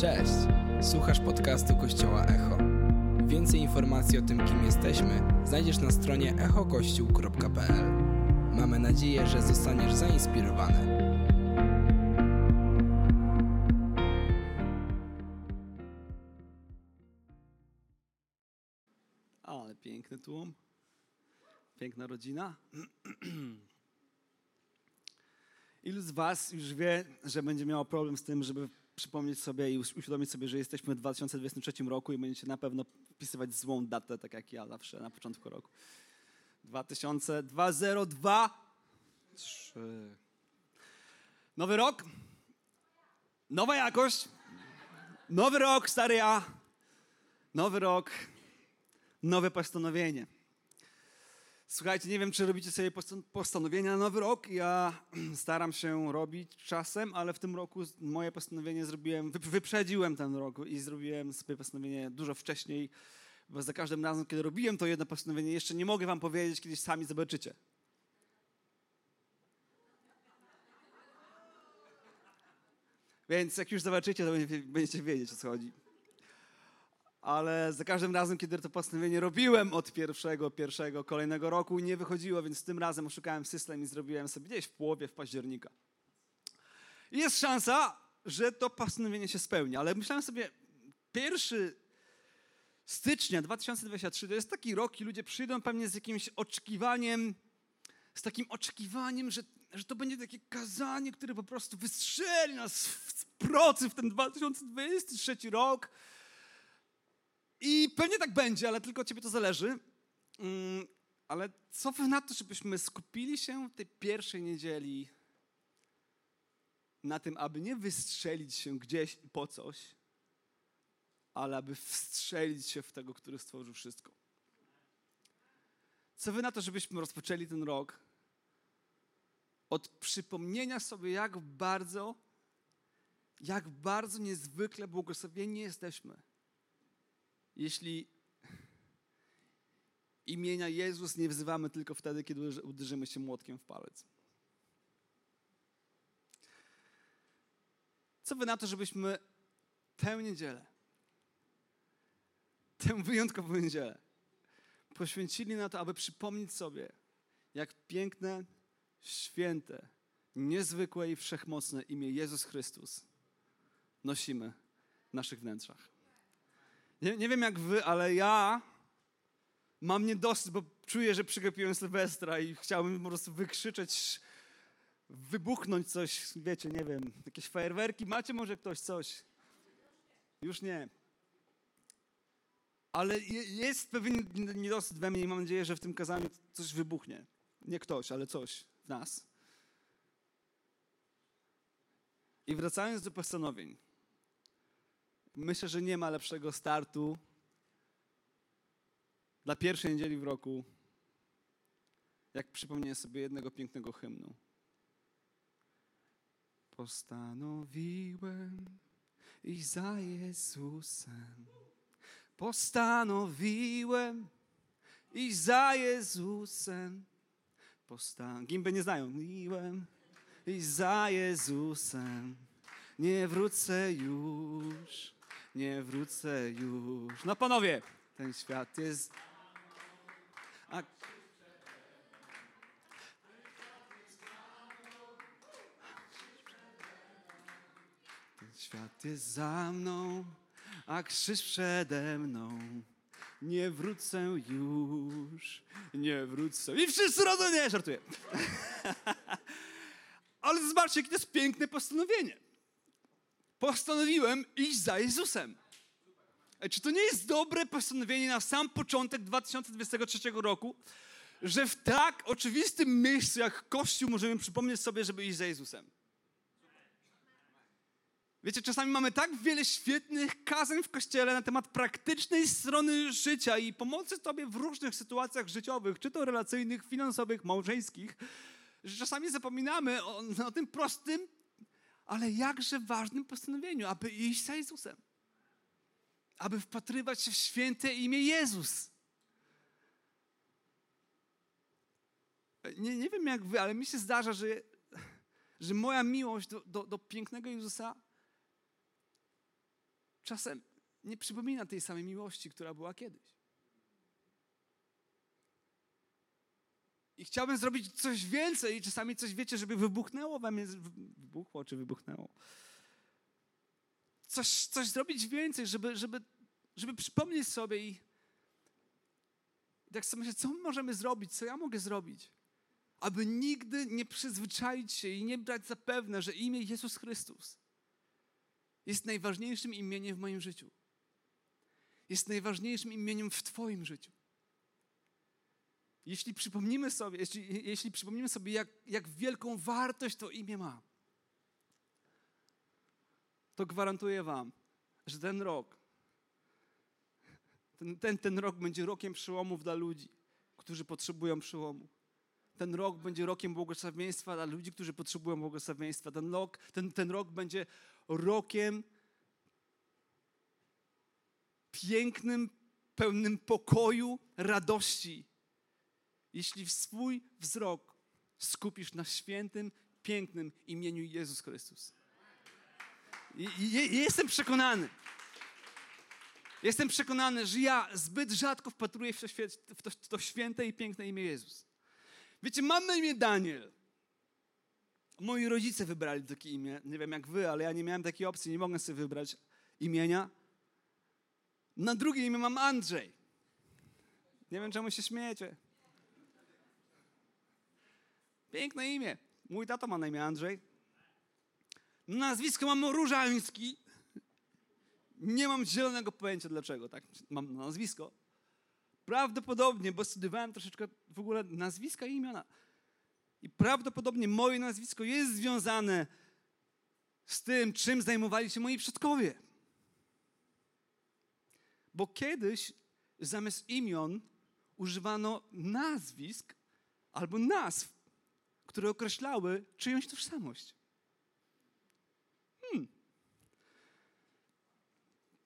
Cześć! Słuchasz podcastu Kościoła Echo. Więcej informacji o tym, kim jesteśmy, znajdziesz na stronie echokościół.pl. Mamy nadzieję, że zostaniesz zainspirowany. Ale piękny tłum. Piękna rodzina. Ilu z Was już wie, że będzie miało problem z tym, żeby przypomnieć sobie i uświadomić sobie, że jesteśmy w 2023 roku i będziecie na pewno wpisywać złą datę, tak jak ja zawsze na początku roku. 2002 3. Nowy rok, nowa jakość, nowy rok, stary ja, nowy rok, nowe postanowienie. Słuchajcie, nie wiem, czy robicie sobie postanowienia na nowy rok. Ja staram się robić czasem, ale w tym roku moje postanowienie zrobiłem, wyprzedziłem ten rok i zrobiłem sobie postanowienie dużo wcześniej, bo za każdym razem, kiedy robiłem to jedno postanowienie, jeszcze nie mogę wam powiedzieć, kiedyś sami zobaczycie. Więc jak już zobaczycie, to będziecie wiedzieć, o co chodzi ale za każdym razem, kiedy to postanowienie robiłem od pierwszego, pierwszego, kolejnego roku nie wychodziło, więc tym razem oszukałem system i zrobiłem sobie gdzieś w połowie w października. I jest szansa, że to postanowienie się spełni, ale myślałem sobie, pierwszy stycznia 2023 to jest taki rok i ludzie przyjdą pewnie z jakimś oczekiwaniem, z takim oczekiwaniem, że, że to będzie takie kazanie, które po prostu wystrzeli nas w procy w ten 2023 rok, i pewnie tak będzie, ale tylko od ciebie to zależy. Mm, ale co wy na to, żebyśmy skupili się w tej pierwszej niedzieli na tym, aby nie wystrzelić się gdzieś po coś, ale aby wstrzelić się w tego, który stworzył wszystko. Co wy na to, żebyśmy rozpoczęli ten rok od przypomnienia sobie, jak bardzo, jak bardzo niezwykle błogosławieni jesteśmy jeśli imienia Jezus nie wzywamy tylko wtedy, kiedy uderzymy się młotkiem w palec. Co wy na to, żebyśmy tę niedzielę, tę wyjątkową niedzielę poświęcili na to, aby przypomnieć sobie, jak piękne, święte, niezwykłe i wszechmocne imię Jezus Chrystus nosimy w naszych wnętrzach. Nie, nie wiem jak wy, ale ja mam niedosyt, bo czuję, że przegapiłem Sylwestra i chciałbym po prostu wykrzyczeć, wybuchnąć coś, wiecie, nie wiem, jakieś fajerwerki. Macie może ktoś coś? Już nie. Ale jest pewien niedosyt we mnie i mam nadzieję, że w tym kazaniu coś wybuchnie. Nie ktoś, ale coś w nas. I wracając do postanowień. Myślę, że nie ma lepszego startu dla pierwszej niedzieli w roku, jak przypomnienie sobie jednego pięknego hymnu. Postanowiłem iść za Jezusem. Postanowiłem iść za Jezusem. Postan... Gimby nie znają. Postanowiłem iść za Jezusem. Nie wrócę już nie wrócę już. No panowie, ten świat jest... A... Ten świat jest za mną, a krzyż przede mną. Nie wrócę już, nie wrócę. I wszyscy rodzą, nie, żartuję. Ale zobaczcie, jakie to jest piękne postanowienie postanowiłem iść za Jezusem. Czy to nie jest dobre postanowienie na sam początek 2023 roku, że w tak oczywistym miejscu jak Kościół możemy przypomnieć sobie, żeby iść za Jezusem? Wiecie, czasami mamy tak wiele świetnych kazań w kościele na temat praktycznej strony życia i pomocy Tobie w różnych sytuacjach życiowych, czy to relacyjnych, finansowych, małżeńskich, że czasami zapominamy o, o tym prostym ale jakże ważnym postanowieniu, aby iść za Jezusem. Aby wpatrywać się w święte imię Jezus. Nie, nie wiem jak wy, ale mi się zdarza, że, że moja miłość do, do, do pięknego Jezusa czasem nie przypomina tej samej miłości, która była kiedyś. I chciałbym zrobić coś więcej i czasami coś, wiecie, żeby wybuchnęło we mnie, wybuchło czy wybuchnęło. Coś, coś zrobić więcej, żeby, żeby, żeby przypomnieć sobie i tak sobie myślę, co możemy zrobić, co ja mogę zrobić, aby nigdy nie przyzwyczaić się i nie brać za pewne, że imię Jezus Chrystus jest najważniejszym imieniem w moim życiu. Jest najważniejszym imieniem w Twoim życiu. Jeśli przypomnimy sobie, jeśli, jeśli przypomnimy sobie, jak, jak wielką wartość to imię ma, to gwarantuję Wam, że ten rok, ten, ten, ten rok będzie rokiem przełomów dla ludzi, którzy potrzebują przełomu. Ten rok będzie rokiem błogosławieństwa dla ludzi, którzy potrzebują błogosławieństwa. Ten rok, ten, ten rok będzie rokiem pięknym, pełnym pokoju, radości. Jeśli swój wzrok skupisz na świętym, pięknym imieniu Jezus Chrystus. I, i, jestem przekonany, jestem przekonany, że ja zbyt rzadko wpatruję w to, w to, w to święte i piękne imię Jezus. Wiecie, mam na imię Daniel. Moi rodzice wybrali takie imię. Nie wiem jak wy, ale ja nie miałem takiej opcji, nie mogłem sobie wybrać imienia. Na drugie imię mam Andrzej. Nie wiem, czemu się śmiejecie. Piękne imię. Mój tato ma na imię Andrzej. Nazwisko mam Różański. Nie mam zielonego pojęcia dlaczego, tak? Mam nazwisko. Prawdopodobnie, bo studiowałem troszeczkę w ogóle nazwiska i imiona. I prawdopodobnie moje nazwisko jest związane z tym, czym zajmowali się moi przodkowie. Bo kiedyś zamiast imion używano nazwisk albo nazw, które określały czyjąś tożsamość. Hmm.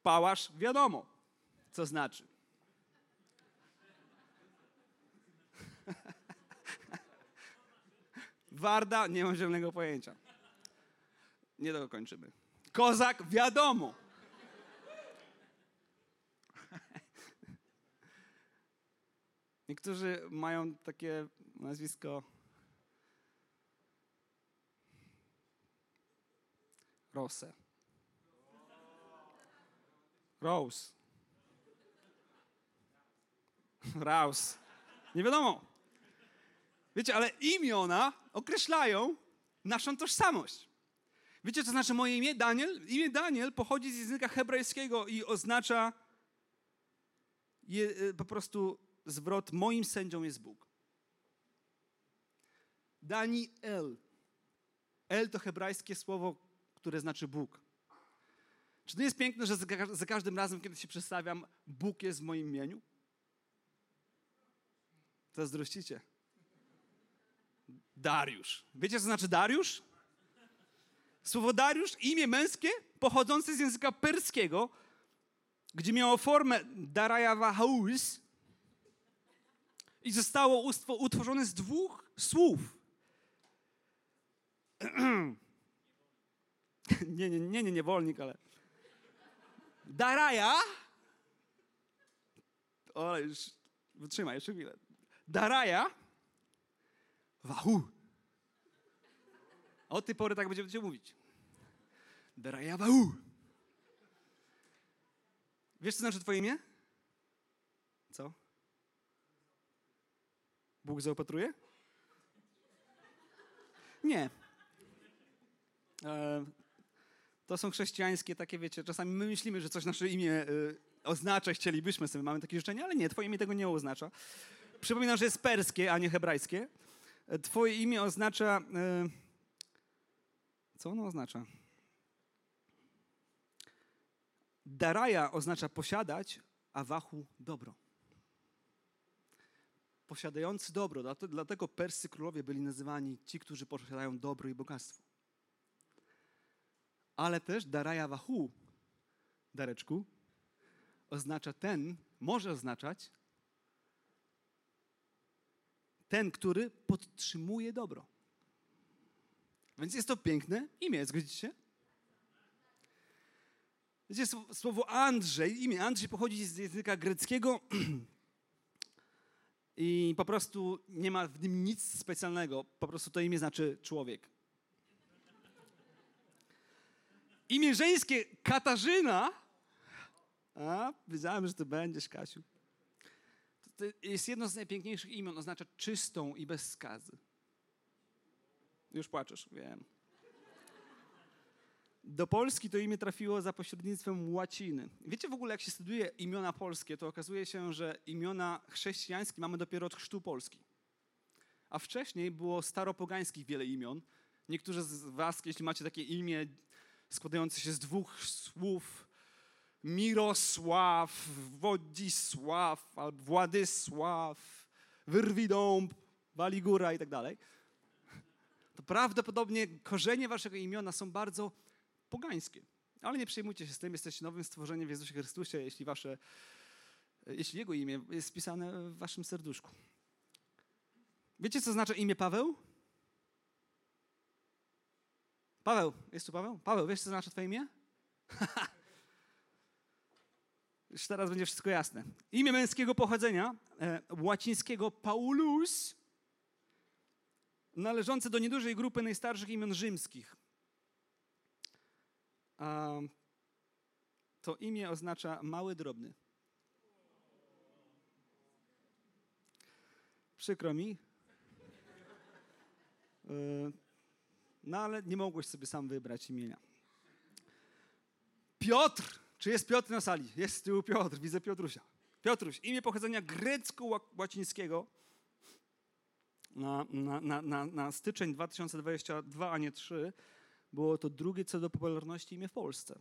Pałasz, wiadomo, co znaczy. Warda, nie mam zielonego pojęcia. Nie dokończymy. Kozak, wiadomo. Niektórzy mają takie nazwisko Rose. Rose. Raus. Nie wiadomo. Wiecie, ale imiona określają naszą tożsamość. Wiecie, co znaczy moje imię? Daniel? Imię Daniel pochodzi z języka hebrajskiego i oznacza je, y, po prostu zwrot moim sędzią jest Bóg. Daniel. El to hebrajskie słowo, które znaczy Bóg. Czy to jest piękne, że za każdym razem, kiedy się przedstawiam, Bóg jest w moim imieniu? Zazdrościcie. Dariusz. Wiecie, co znaczy Dariusz? Słowo Dariusz, imię męskie, pochodzące z języka perskiego, gdzie miało formę Darajawahaus i zostało utworzone z dwóch słów. nie, nie, nie, nie, niewolnik, ale Daraja o, już wytrzymaj jeszcze chwilę. Daraja Wahu. Od tej pory tak będziemy mówić. Daraja Wahu. Wiesz, co znaczy twoje imię? Co? Bóg zaopatruje? Nie. E, to są chrześcijańskie takie, wiecie, czasami my myślimy, że coś nasze imię y, oznacza, chcielibyśmy sobie, mamy takie życzenie, ale nie, twoje imię tego nie oznacza. Przypominam, że jest perskie, a nie hebrajskie. E, twoje imię oznacza... Y, co ono oznacza? Daraja oznacza posiadać, a wachu dobro. Posiadający dobro. Dlatego perscy królowie byli nazywani ci, którzy posiadają dobro i bogactwo ale też daraja wahu, dareczku, oznacza ten, może oznaczać ten, który podtrzymuje dobro. Więc jest to piękne imię, zgodzicie się? Wiecie, słowo Andrzej, imię Andrzej pochodzi z języka greckiego i po prostu nie ma w nim nic specjalnego. Po prostu to imię znaczy człowiek. Imię żeńskie Katarzyna. A, wiedziałem, że to będziesz, Kasiu. To jest jedno z najpiękniejszych imion, oznacza czystą i bez skazy. Już płaczesz, wiem. Do Polski to imię trafiło za pośrednictwem łaciny. Wiecie w ogóle, jak się studiuje imiona polskie, to okazuje się, że imiona chrześcijańskie mamy dopiero od chrztu Polski. A wcześniej było staropogańskich wiele imion. Niektórzy z was, jeśli macie takie imię składające się z dwóch słów, Mirosław, Wodzisław, Władysław, Wyrwidąb, Waligura i tak dalej, to prawdopodobnie korzenie waszego imiona są bardzo pogańskie. Ale nie przejmujcie się z tym, jesteście nowym stworzeniem w Jezusie Chrystusie, jeśli, wasze, jeśli Jego imię jest spisane w waszym serduszku. Wiecie, co znaczy imię Paweł? Paweł, jest tu Paweł? Paweł, wiesz, co znaczy twoje imię? Już teraz będzie wszystko jasne. Imię męskiego pochodzenia, e, łacińskiego Paulus, należące do niedużej grupy najstarszych imion rzymskich. A to imię oznacza mały, drobny. Przykro mi. E, no ale nie mogłeś sobie sam wybrać imienia. Piotr. Czy jest Piotr na sali? Jest z tyłu Piotr. Widzę Piotrusia. Piotruś. Imię pochodzenia grecko-łacińskiego na, na, na, na, styczeń 2022, a nie 3, było to drugie co do popularności imię w Polsce.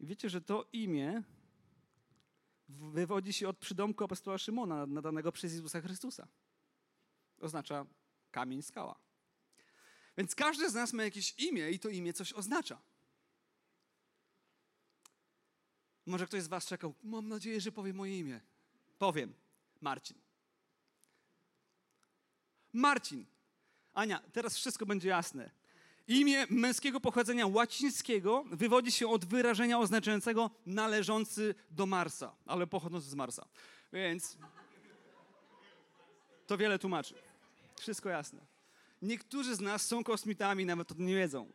I wiecie, że to imię wywodzi się od przydomku apostoła Szymona, nadanego przez Jezusa Chrystusa. Oznacza kamień, skała. Więc każdy z nas ma jakieś imię i to imię coś oznacza. Może ktoś z Was czekał, mam nadzieję, że powie moje imię. Powiem. Marcin. Marcin. Ania, teraz wszystko będzie jasne. Imię męskiego pochodzenia łacińskiego wywodzi się od wyrażenia oznaczającego należący do Marsa, ale pochodzący z Marsa. Więc to wiele tłumaczy. Wszystko jasne. Niektórzy z nas są kosmitami, nawet o tym nie wiedzą.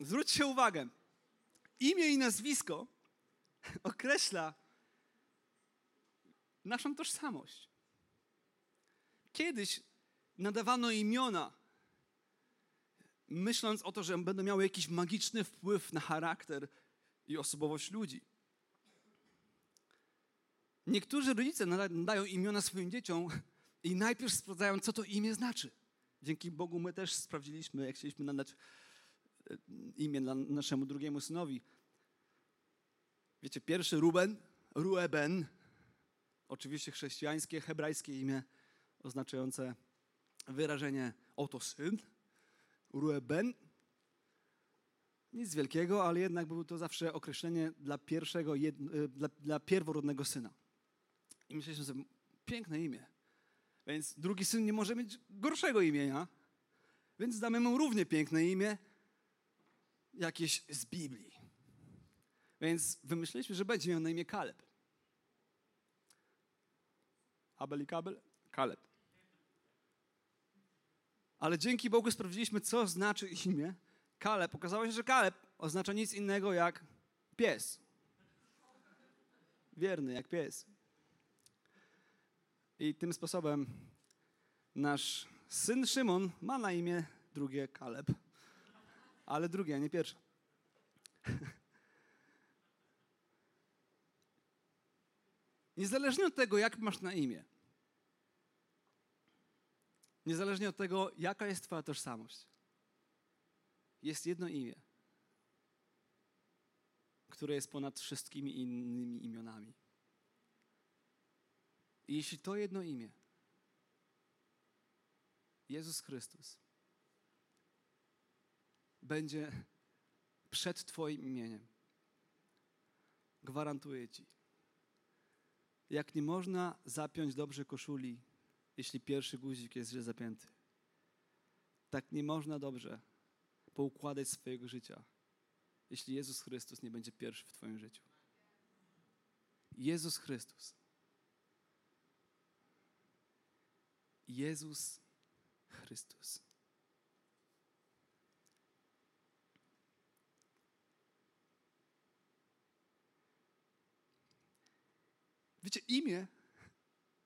Zwróćcie uwagę. Imię i nazwisko określa naszą tożsamość. Kiedyś nadawano imiona, myśląc o to, że będą miały jakiś magiczny wpływ na charakter i osobowość ludzi. Niektórzy rodzice nadają imiona swoim dzieciom i najpierw sprawdzają, co to imię znaczy. Dzięki Bogu my też sprawdziliśmy, jak chcieliśmy nadać e, imię naszemu drugiemu synowi. Wiecie, pierwszy Ruben, Rueben, oczywiście chrześcijańskie, hebrajskie imię oznaczające wyrażenie oto syn, Rueben. Nic wielkiego, ale jednak było to zawsze określenie dla pierwszego, e, dla, dla pierworodnego syna. I myśleliśmy sobie, piękne imię. Więc drugi syn nie może mieć gorszego imienia, więc damy mu równie piękne imię, jakieś z Biblii. Więc wymyśliliśmy, że będzie miał na imię Kaleb. Abel i Kabel? Kaleb. Ale dzięki Bogu sprawdziliśmy, co znaczy imię Kaleb. Okazało się, że Kaleb oznacza nic innego jak pies. Wierny jak pies. I tym sposobem nasz syn Szymon ma na imię drugie Kaleb. Ale drugie, a nie pierwsze. Niezależnie od tego, jak masz na imię, niezależnie od tego, jaka jest Twoja tożsamość, jest jedno imię, które jest ponad wszystkimi innymi imionami. I jeśli to jedno imię, Jezus Chrystus, będzie przed Twoim imieniem, gwarantuję Ci, jak nie można zapiąć dobrze koszuli, jeśli pierwszy guzik jest źle zapięty. Tak nie można dobrze poukładać swojego życia, jeśli Jezus Chrystus nie będzie pierwszy w Twoim życiu. Jezus Chrystus. Jezus Chrystus. Wiecie, imię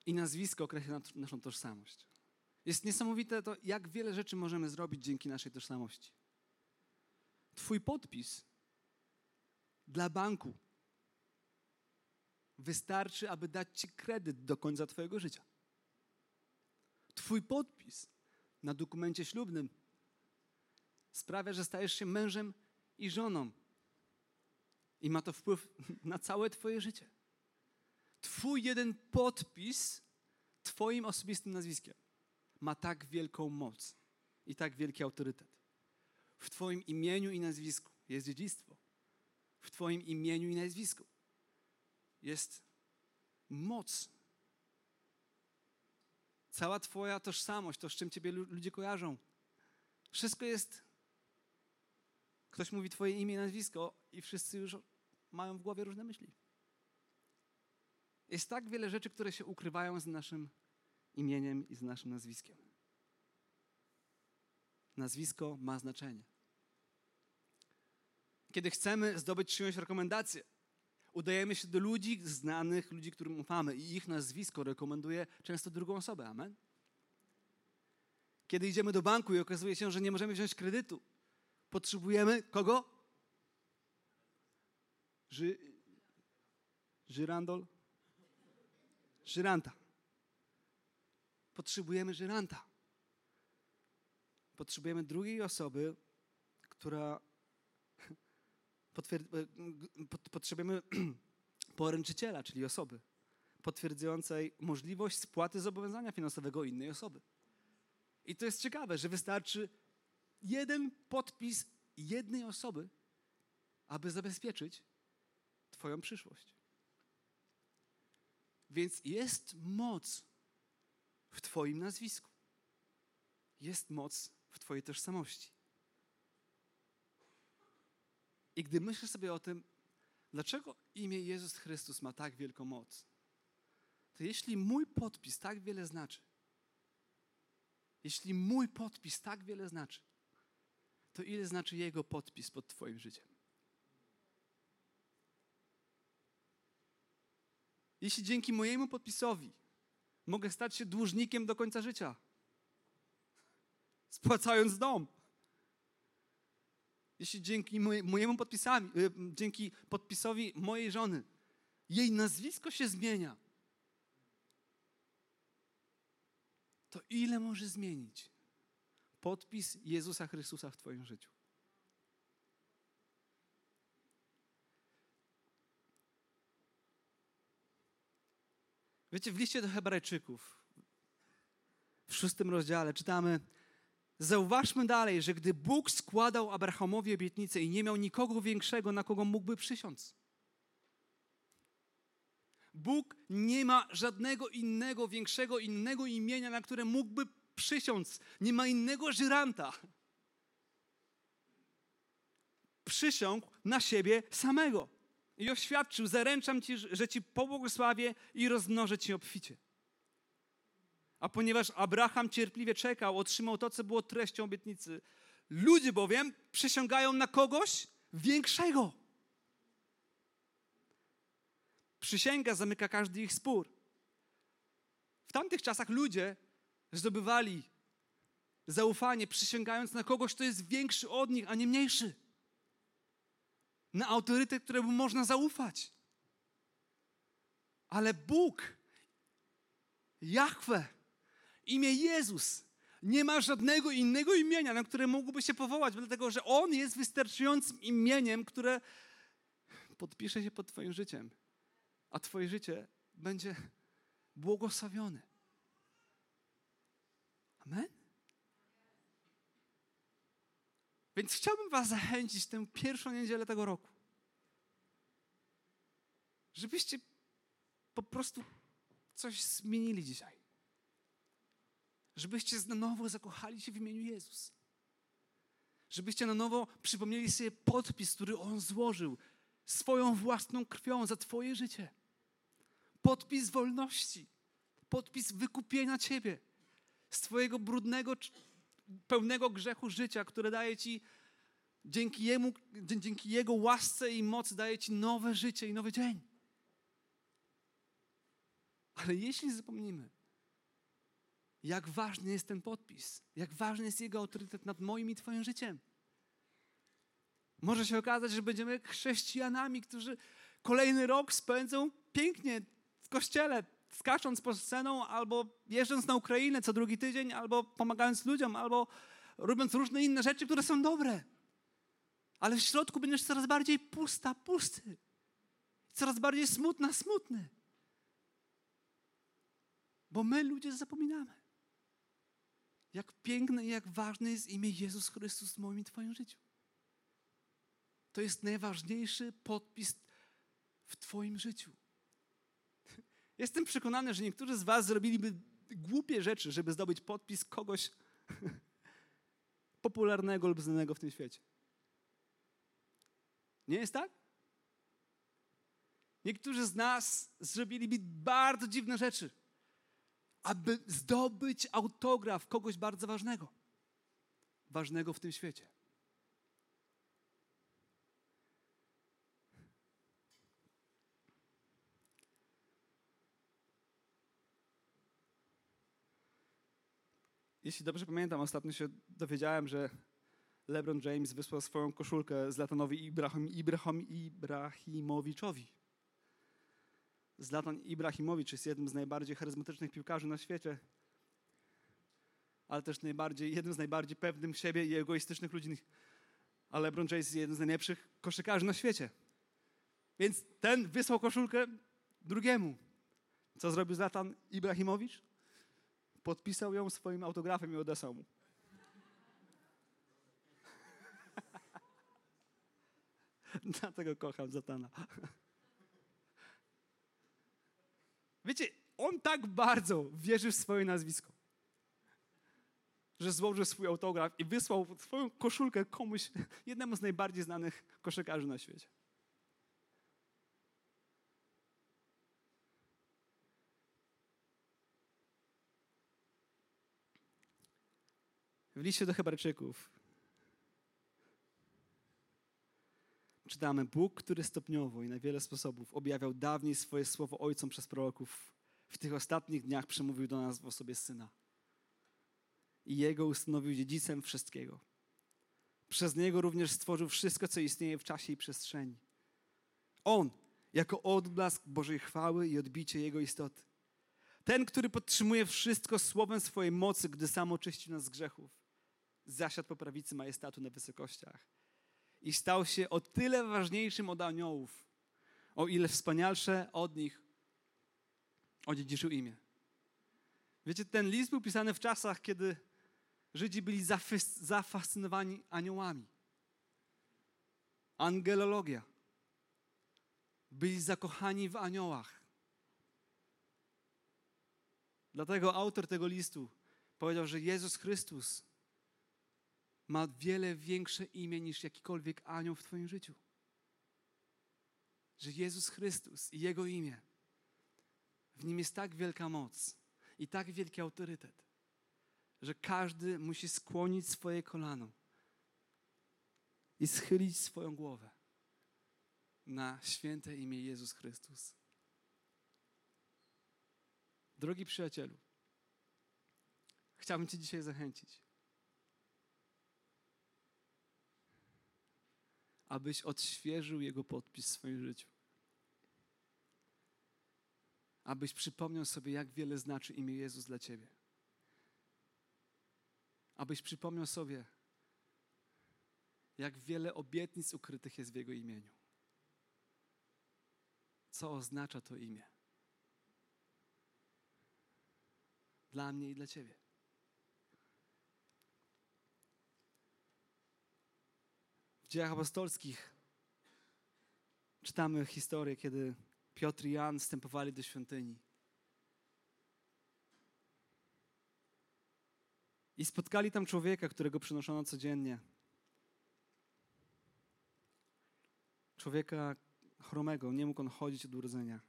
i nazwisko określa naszą tożsamość. Jest niesamowite to, jak wiele rzeczy możemy zrobić dzięki naszej tożsamości. Twój podpis dla banku wystarczy, aby dać ci kredyt do końca Twojego życia. Twój podpis na dokumencie ślubnym sprawia, że stajesz się mężem i żoną. I ma to wpływ na całe Twoje życie. Twój jeden podpis Twoim osobistym nazwiskiem ma tak wielką moc i tak wielki autorytet. W Twoim imieniu i nazwisku jest dziedzictwo. W Twoim imieniu i nazwisku jest moc. Cała Twoja tożsamość, to z czym Ciebie ludzie kojarzą. Wszystko jest. Ktoś mówi Twoje imię nazwisko, i wszyscy już mają w głowie różne myśli. Jest tak wiele rzeczy, które się ukrywają z naszym imieniem i z naszym nazwiskiem. Nazwisko ma znaczenie. Kiedy chcemy zdobyć czyjąś rekomendację, udajemy się do ludzi znanych, ludzi, którym ufamy i ich nazwisko rekomenduje często drugą osobę. Amen? Kiedy idziemy do banku i okazuje się, że nie możemy wziąć kredytu, potrzebujemy kogo? Ży... Żyrandol? Żyranta. Potrzebujemy żyranta. Potrzebujemy drugiej osoby, która potrzebujemy poręczyciela, czyli osoby potwierdzającej możliwość spłaty zobowiązania finansowego innej osoby. I to jest ciekawe, że wystarczy jeden podpis jednej osoby, aby zabezpieczyć Twoją przyszłość. Więc jest moc w Twoim nazwisku. Jest moc w Twojej tożsamości. I gdy myślisz sobie o tym, dlaczego imię Jezus Chrystus ma tak wielką moc, to jeśli mój podpis tak wiele znaczy, jeśli mój podpis tak wiele znaczy, to ile znaczy Jego podpis pod Twoim życiem? Jeśli dzięki mojemu podpisowi mogę stać się dłużnikiem do końca życia, spłacając dom, jeśli dzięki mojemu podpisami, y, dzięki podpisowi mojej żony jej nazwisko się zmienia, to ile może zmienić podpis Jezusa Chrystusa w Twoim życiu? Wiecie, w liście do Hebrajczyków, w szóstym rozdziale czytamy, Zauważmy dalej, że gdy Bóg składał Abrahamowi obietnicę i nie miał nikogo większego, na kogo mógłby przysiąc. Bóg nie ma żadnego innego, większego, innego imienia, na które mógłby przysiąc. Nie ma innego żyranta. Przysiągł na siebie samego i oświadczył: Zaręczam ci, że ci pobłogosławię i rozmnożę ci obficie. A ponieważ Abraham cierpliwie czekał, otrzymał to, co było treścią obietnicy. Ludzie bowiem przysięgają na kogoś większego. Przysięga zamyka każdy ich spór. W tamtych czasach ludzie zdobywali zaufanie, przysięgając na kogoś, kto jest większy od nich, a nie mniejszy. Na autorytet, któremu można zaufać. Ale Bóg, Jahwe, Imię Jezus. Nie ma żadnego innego imienia, na które mógłby się powołać, dlatego że On jest wystarczającym imieniem, które podpisze się pod Twoim życiem, a Twoje życie będzie błogosławione. Amen? Więc chciałbym Was zachęcić tę pierwszą niedzielę tego roku, żebyście po prostu coś zmienili dzisiaj żebyście znowu zakochali się w imieniu Jezus. Żebyście na nowo przypomnieli sobie podpis, który On złożył swoją własną krwią za Twoje życie. Podpis wolności, podpis wykupienia Ciebie z Twojego brudnego, pełnego grzechu życia, które daje Ci dzięki, jemu, dzięki Jego łasce i mocy daje Ci nowe życie i nowy dzień. Ale jeśli zapomnimy, jak ważny jest ten podpis, jak ważny jest Jego autorytet nad moim i Twoim życiem, może się okazać, że będziemy chrześcijanami, którzy kolejny rok spędzą pięknie w kościele, skacząc po sceną, albo jeżdżąc na Ukrainę co drugi tydzień, albo pomagając ludziom, albo robiąc różne inne rzeczy, które są dobre. Ale w środku będziesz coraz bardziej pusta, pusty. Coraz bardziej smutna, smutny. Bo my ludzie zapominamy. Jak piękne i jak ważne jest imię Jezus Chrystus w moim i Twoim życiu. To jest najważniejszy podpis w Twoim życiu. Jestem przekonany, że niektórzy z Was zrobiliby głupie rzeczy, żeby zdobyć podpis kogoś popularnego lub znanego w tym świecie. Nie jest tak? Niektórzy z nas zrobiliby bardzo dziwne rzeczy, aby zdobyć autograf kogoś bardzo ważnego. Ważnego w tym świecie. Jeśli dobrze pamiętam, ostatnio się dowiedziałem, że LeBron James wysłał swoją koszulkę Zlatanowi Ibrahim, Ibrahim, Ibrahimowiczowi. Zlatan Ibrahimowicz jest jednym z najbardziej charyzmatycznych piłkarzy na świecie, ale też najbardziej, jednym z najbardziej pewnych siebie i egoistycznych ludzi. A LeBron James jest jednym z najlepszych koszykarzy na świecie. Więc ten wysłał koszulkę drugiemu. Co zrobił Zlatan Ibrahimowicz? Podpisał ją swoim autografem i odesłał mu. Dlatego kocham Zatana. Wiecie, on tak bardzo wierzył w swoje nazwisko, że złożył swój autograf i wysłał swoją koszulkę komuś, jednemu z najbardziej znanych koszykarzy na świecie. W liście do Hebrajczyków czytamy, Bóg, który stopniowo i na wiele sposobów objawiał dawniej swoje słowo Ojcom przez proroków, w tych ostatnich dniach przemówił do nas w osobie Syna. I Jego ustanowił dziedzicem wszystkiego. Przez Niego również stworzył wszystko, co istnieje w czasie i przestrzeni. On, jako odblask Bożej chwały i odbicie Jego istoty. Ten, który podtrzymuje wszystko słowem swojej mocy, gdy sam oczyścił nas z grzechów. Zasiadł po prawicy majestatu na wysokościach i stał się o tyle ważniejszym od aniołów, o ile wspanialsze od nich odziedziczył imię. Wiecie, ten list był pisany w czasach, kiedy Żydzi byli zafascynowani aniołami. Angelologia. Byli zakochani w aniołach. Dlatego autor tego listu powiedział, że Jezus Chrystus ma wiele większe imię niż jakikolwiek anioł w Twoim życiu. Że Jezus Chrystus i Jego imię, w nim jest tak wielka moc i tak wielki autorytet, że każdy musi skłonić swoje kolano i schylić swoją głowę na święte imię Jezus Chrystus. Drogi przyjacielu, chciałbym Cię dzisiaj zachęcić. Abyś odświeżył Jego podpis w swoim życiu. Abyś przypomniał sobie, jak wiele znaczy imię Jezus dla Ciebie. Abyś przypomniał sobie, jak wiele obietnic ukrytych jest w Jego imieniu. Co oznacza to imię? Dla mnie i dla Ciebie. W dziejach apostolskich czytamy historię, kiedy Piotr i Jan wstępowali do świątyni. I spotkali tam człowieka, którego przynoszono codziennie. Człowieka chromego, nie mógł on chodzić od urodzenia.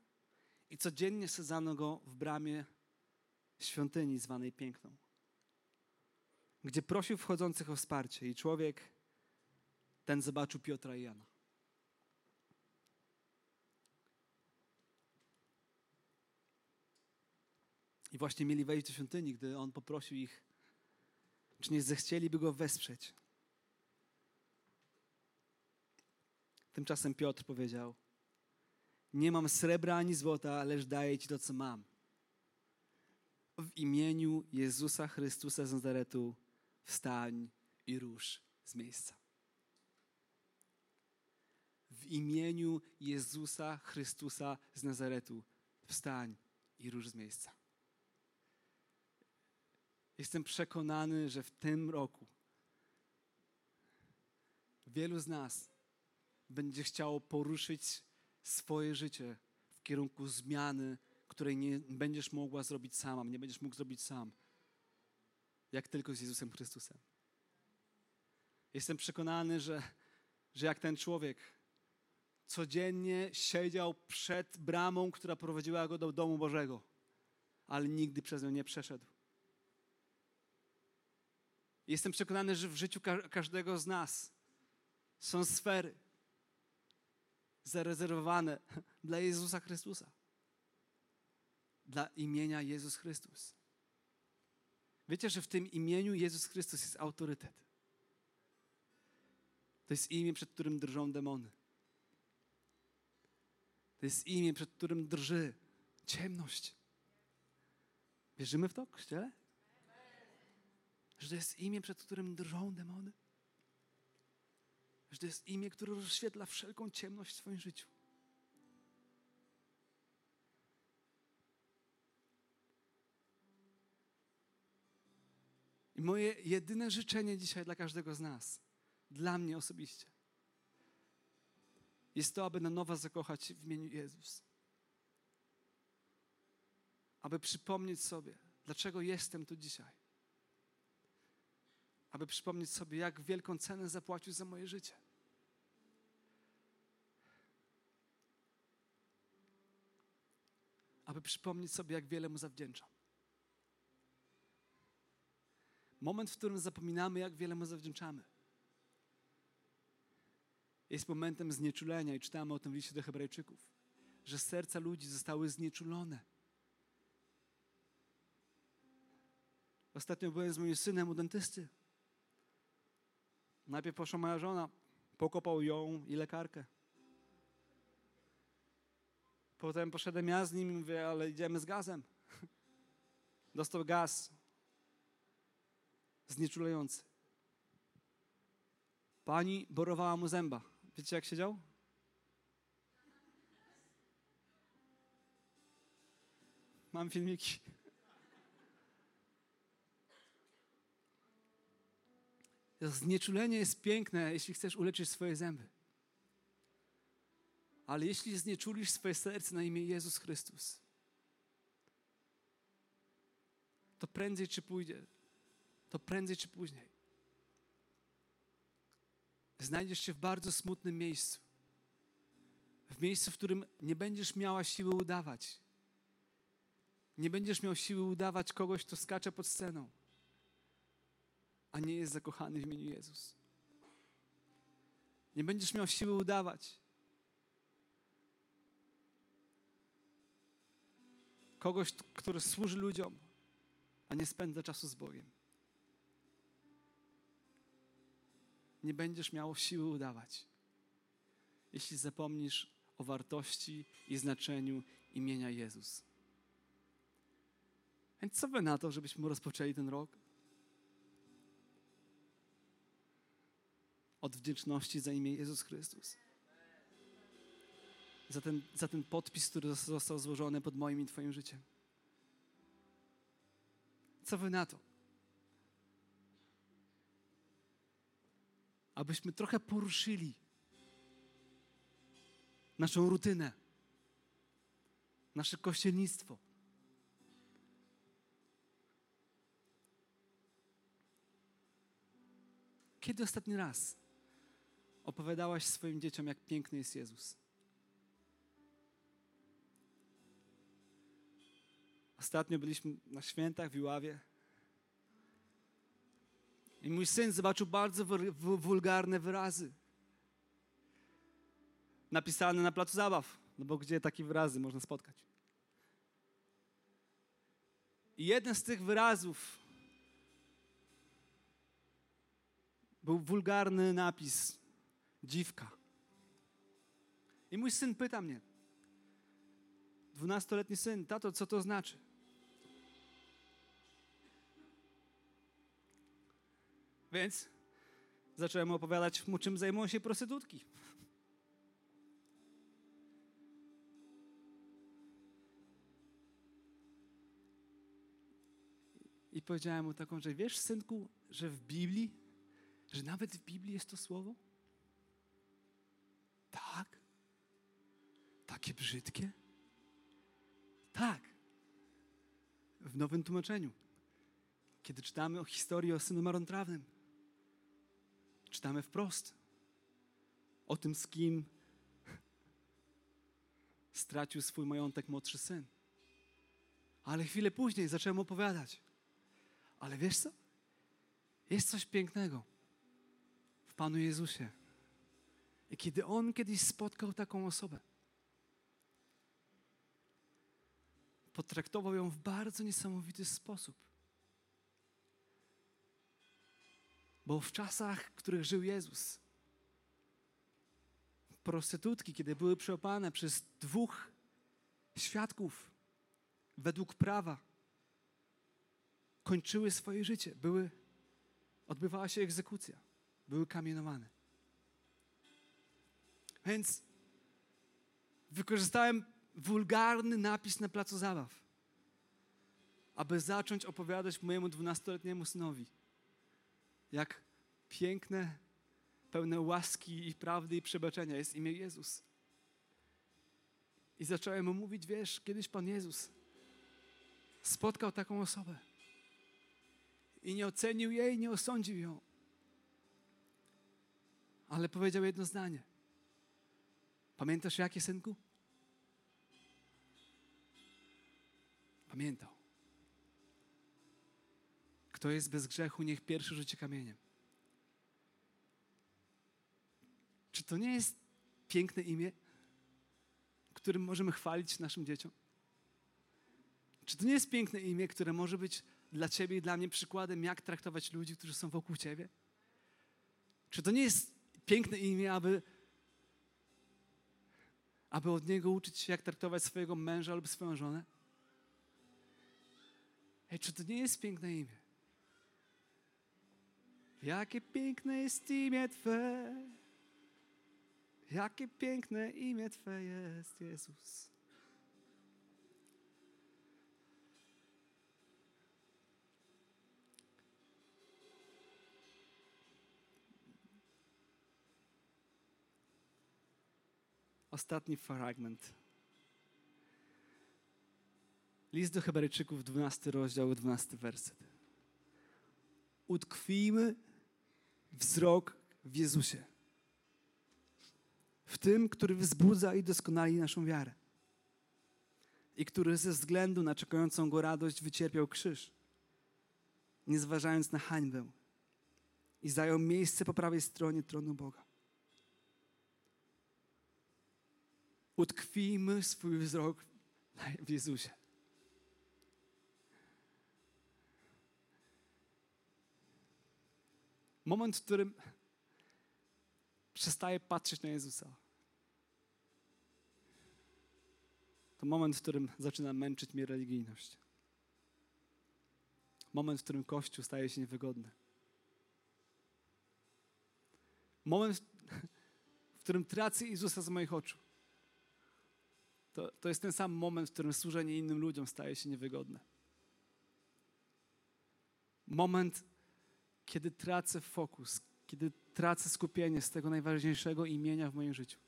I codziennie sadzano go w bramie świątyni zwanej Piękną, gdzie prosił wchodzących o wsparcie. I człowiek ten zobaczył Piotra i Jana. I właśnie mieli wejść do świątyni, gdy on poprosił ich, czy nie zechcieliby go wesprzeć. Tymczasem Piotr powiedział: Nie mam srebra ani złota, lecz daję ci to, co mam. W imieniu Jezusa Chrystusa z Nazaretu wstań i rusz z miejsca. W imieniu Jezusa Chrystusa z Nazaretu wstań i rusz z miejsca. Jestem przekonany, że w tym roku wielu z nas będzie chciało poruszyć swoje życie w kierunku zmiany, której nie będziesz mogła zrobić sama, nie będziesz mógł zrobić sam, jak tylko z Jezusem Chrystusem. Jestem przekonany, że, że jak ten człowiek codziennie siedział przed bramą, która prowadziła go do domu Bożego, ale nigdy przez nią nie przeszedł. Jestem przekonany, że w życiu każdego z nas są sfery zarezerwowane dla Jezusa Chrystusa. Dla imienia Jezus Chrystus. Wiecie, że w tym imieniu Jezus Chrystus jest autorytet. To jest imię, przed którym drżą demony. To jest imię, przed którym drży ciemność. Wierzymy w to, Kościele? Że to jest imię, przed którym drżą demony? Że to jest imię, które rozświetla wszelką ciemność w swoim życiu. I moje jedyne życzenie dzisiaj dla każdego z nas, dla mnie osobiście, jest to, aby na nowo zakochać w imieniu Jezus. Aby przypomnieć sobie, dlaczego jestem tu dzisiaj aby przypomnieć sobie, jak wielką cenę zapłacił za moje życie. Aby przypomnieć sobie, jak wiele mu zawdzięczam. Moment, w którym zapominamy, jak wiele mu zawdzięczamy, jest momentem znieczulenia i czytamy o tym w liście do Hebrajczyków, że serca ludzi zostały znieczulone. Ostatnio byłem z moim synem u dentysty. Najpierw poszła moja żona, pokopał ją i lekarkę. Potem poszedłem ja z nim mówię, ale idziemy z gazem. Dostał gaz znieczulający. Pani borowała mu zęba. Wiecie, jak siedział? Mam filmiki. Znieczulenie jest piękne, jeśli chcesz uleczyć swoje zęby. Ale jeśli znieczulisz swoje serce na imię Jezus Chrystus, to prędzej czy pójdzie, to prędzej czy później znajdziesz się w bardzo smutnym miejscu. W miejscu, w którym nie będziesz miała siły udawać. Nie będziesz miał siły udawać kogoś, kto skacze pod sceną a nie jest zakochany w imieniu Jezus. Nie będziesz miał siły udawać. Kogoś, który służy ludziom, a nie spędza czasu z Bogiem. Nie będziesz miał siły udawać, jeśli zapomnisz o wartości i znaczeniu imienia Jezus. Więc co wy na to, żebyśmy rozpoczęli ten rok? od wdzięczności za imię Jezus Chrystus. Za ten, za ten podpis, który został złożony pod moim i Twoim życiem. Co wy na to? Abyśmy trochę poruszyli naszą rutynę, nasze kościelnictwo. Kiedy ostatni raz opowiadałaś swoim dzieciom, jak piękny jest Jezus? Ostatnio byliśmy na świętach w Iławie. I mój syn zobaczył bardzo wulgarne wyrazy. Napisane na placu zabaw, no bo gdzie takie wyrazy można spotkać? I jeden z tych wyrazów był wulgarny napis dziwka. I mój syn pyta mnie, dwunastoletni syn, tato, co to znaczy? Więc zacząłem opowiadać mu, czym zajmują się prostytutki. I powiedziałem mu taką rzecz, wiesz synku, że w Biblii, że nawet w Biblii jest to słowo? Tak? Takie brzydkie? Tak. W nowym tłumaczeniu. Kiedy czytamy o historii o synu marnotrawnym, czytamy wprost o tym, z kim stracił swój majątek młodszy syn. Ale chwilę później zacząłem opowiadać. Ale wiesz co? Jest coś pięknego w Panu Jezusie. I kiedy On kiedyś spotkał taką osobę, potraktował ją w bardzo niesamowity sposób. Bo w czasach, w których żył Jezus, prostytutki, kiedy były przeopane przez dwóch świadków według prawa, kończyły swoje życie, były, odbywała się egzekucja, były kamienowane. Więc wykorzystałem wulgarny napis na placu zabaw, aby zacząć opowiadać mojemu dwunastoletniemu synowi, jak piękne, pełne łaski i prawdy i przebaczenia jest imię Jezus. I zacząłem mu mówić, wiesz, kiedyś Pan Jezus spotkał taką osobę i nie ocenił jej, nie osądził ją. Ale powiedział jedno zdanie. Pamiętasz jakie, synku? Pamiętał. Kto jest bez grzechu, niech pierwszy rzuci kamieniem. Czy to nie jest piękne imię, którym możemy chwalić naszym dzieciom? Czy to nie jest piękne imię, które może być dla Ciebie i dla mnie przykładem, jak traktować ludzi, którzy są wokół Ciebie? Czy to nie jest piękne imię, aby, aby od niego uczyć się, jak traktować swojego męża lub swoją żonę? Ej, czy to nie jest piękne imię? Jakie piękne jest imię Twe. Jakie piękne imię Twe jest, Jezus. Ostatni fragment. List do Hebrajczyków, 12 rozdział, 12 werset. Utkwijmy wzrok w Jezusie. W tym, który wzbudza i doskonali naszą wiarę. I który ze względu na czekającą go radość wycierpiał krzyż, nie zważając na hańbę, i zajął miejsce po prawej stronie tronu Boga. Utkwijmy swój wzrok w Jezusie. Moment, w którym przestaję patrzeć na Jezusa. To moment, w którym zaczyna męczyć mnie religijność. Moment, w którym Kościół staje się niewygodny. Moment, w którym tracę Jezusa z moich oczu. To, to jest ten sam moment, w którym służenie innym ludziom staje się niewygodne. Moment, kiedy tracę fokus, kiedy tracę skupienie z tego najważniejszego imienia w moim życiu.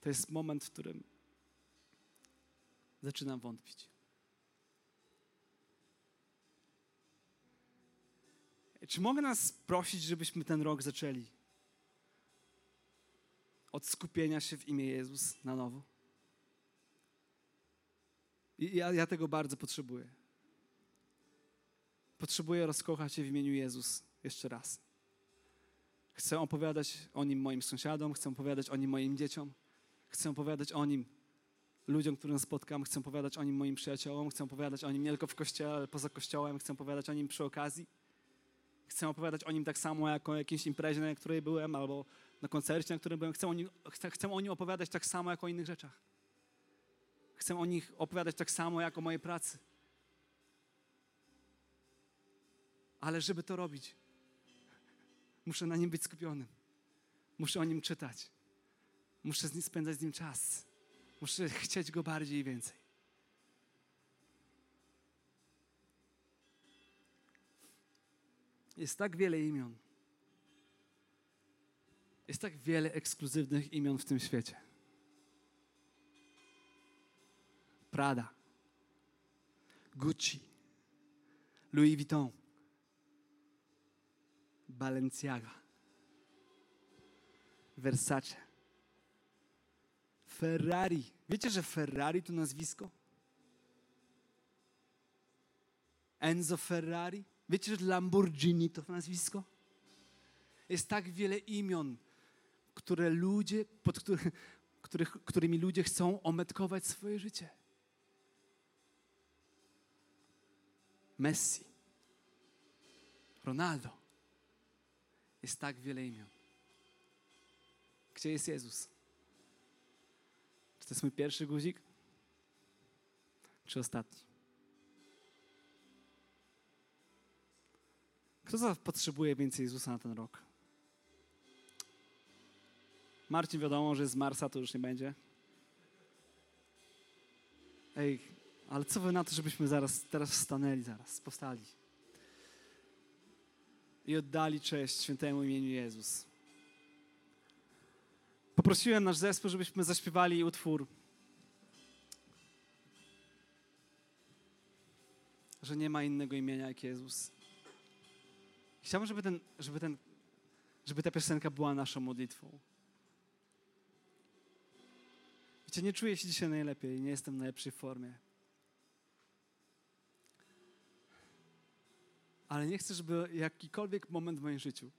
To jest moment, w którym zaczynam wątpić. Czy mogę nas prosić, żebyśmy ten rok zaczęli od skupienia się w imię Jezus na nowo. I ja, ja tego bardzo potrzebuję. Potrzebuję rozkochać się w imieniu Jezus jeszcze raz. Chcę opowiadać o nim moim sąsiadom, chcę opowiadać o nim moim dzieciom, chcę opowiadać o nim ludziom, którym spotkam, chcę opowiadać o nim moim przyjaciołom, chcę opowiadać o nim nie tylko w kościele, ale poza kościołem, chcę opowiadać o nim przy okazji. Chcę opowiadać o nim tak samo jak o jakiejś imprezie, na której byłem, albo na koncercie, na którym byłem. Chcę o, nim, chcę, chcę o nim opowiadać tak samo jak o innych rzeczach. Chcę o nich opowiadać tak samo jak o mojej pracy. Ale żeby to robić, muszę na nim być skupionym. Muszę o nim czytać. Muszę z nim spędzać z nim czas. Muszę chcieć go bardziej i więcej. Jest tak wiele imion. Jest tak wiele ekskluzywnych imion w tym świecie. Prada, Gucci, Louis Vuitton, Balenciaga, Versace, Ferrari. Wiecie, że Ferrari to nazwisko? Enzo Ferrari? Wiecie, że Lamborghini to nazwisko? Jest tak wiele imion, które ludzie, pod który, których, którymi ludzie chcą ometkować swoje życie. Messi, Ronaldo. Jest tak wiele imion. Gdzie jest Jezus? Czy to jest mój pierwszy guzik? Czy ostatni? Kto potrzebuje więcej Jezusa na ten rok? Marcin wiadomo, że z Marsa to już nie będzie. Ej, ale co wy na to, żebyśmy zaraz, teraz wstanęli, zaraz, powstali i oddali cześć świętemu imieniu Jezus. Poprosiłem nasz zespół, żebyśmy zaśpiewali utwór, że nie ma innego imienia jak Jezus. Chciałbym, żeby, ten, żeby, ten, żeby ta piosenka była naszą modlitwą. Wiecie, nie czuję się dzisiaj najlepiej, nie jestem w najlepszej formie. Ale nie chcę, żeby jakikolwiek moment w moim życiu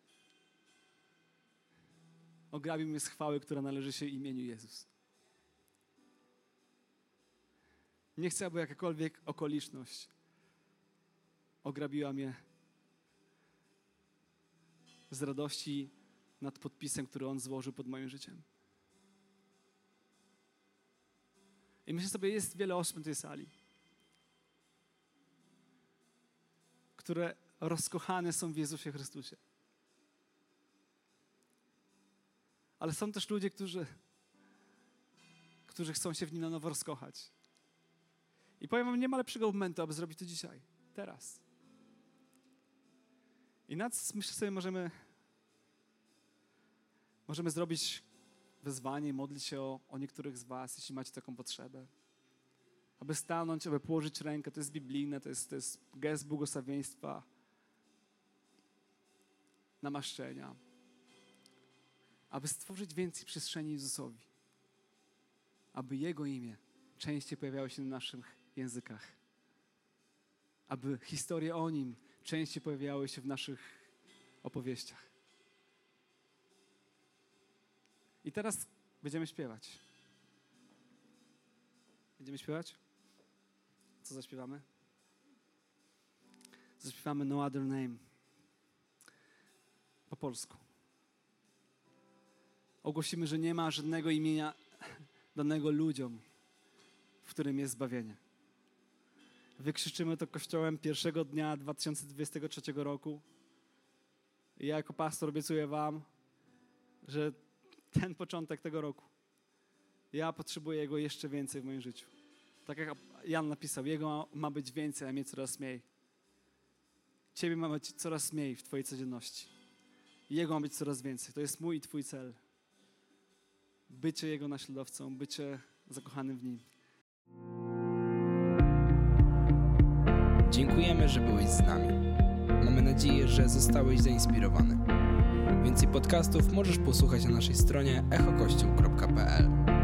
ograbił mnie z chwały, która należy się imieniu Jezus. Nie chcę, aby jakakolwiek okoliczność ograbiła mnie z radości nad podpisem, który On złożył pod moim życiem. I myślę sobie, jest wiele osób w tej sali, które rozkochane są w Jezusie Chrystusie. Ale są też ludzie, którzy, którzy chcą się w Nim na nowo rozkochać. I powiem wam, nie ma lepszego momentu, aby zrobić to dzisiaj, teraz. I nad myślę sobie, możemy, możemy zrobić wezwanie i modlić się o, o niektórych z was, jeśli macie taką potrzebę. Aby stanąć, aby położyć rękę, to jest biblijne, to jest, to jest gest błogosławieństwa, namaszczenia. Aby stworzyć więcej przestrzeni Jezusowi. Aby Jego imię częściej pojawiało się na naszych językach. Aby historie o Nim częściej pojawiały się w naszych opowieściach. I teraz będziemy śpiewać. Będziemy śpiewać? Co zaśpiewamy? Zaśpiewamy No Other Name. Po polsku. Ogłosimy, że nie ma żadnego imienia danego ludziom, w którym jest zbawienie. Wykrzyczymy to kościołem pierwszego dnia 2023 roku. I ja jako pastor obiecuję Wam, że ten początek tego roku, ja potrzebuję Jego jeszcze więcej w moim życiu. Tak jak Jan napisał, Jego ma być więcej, a mnie coraz mniej. Ciebie ma być coraz mniej w Twojej codzienności. Jego ma być coraz więcej. To jest mój i Twój cel. Bycie Jego naśladowcą, bycie zakochanym w Nim. Dziękujemy, że byłeś z nami. Mamy nadzieję, że zostałeś zainspirowany. Więcej podcastów możesz posłuchać na naszej stronie echokościół.pl.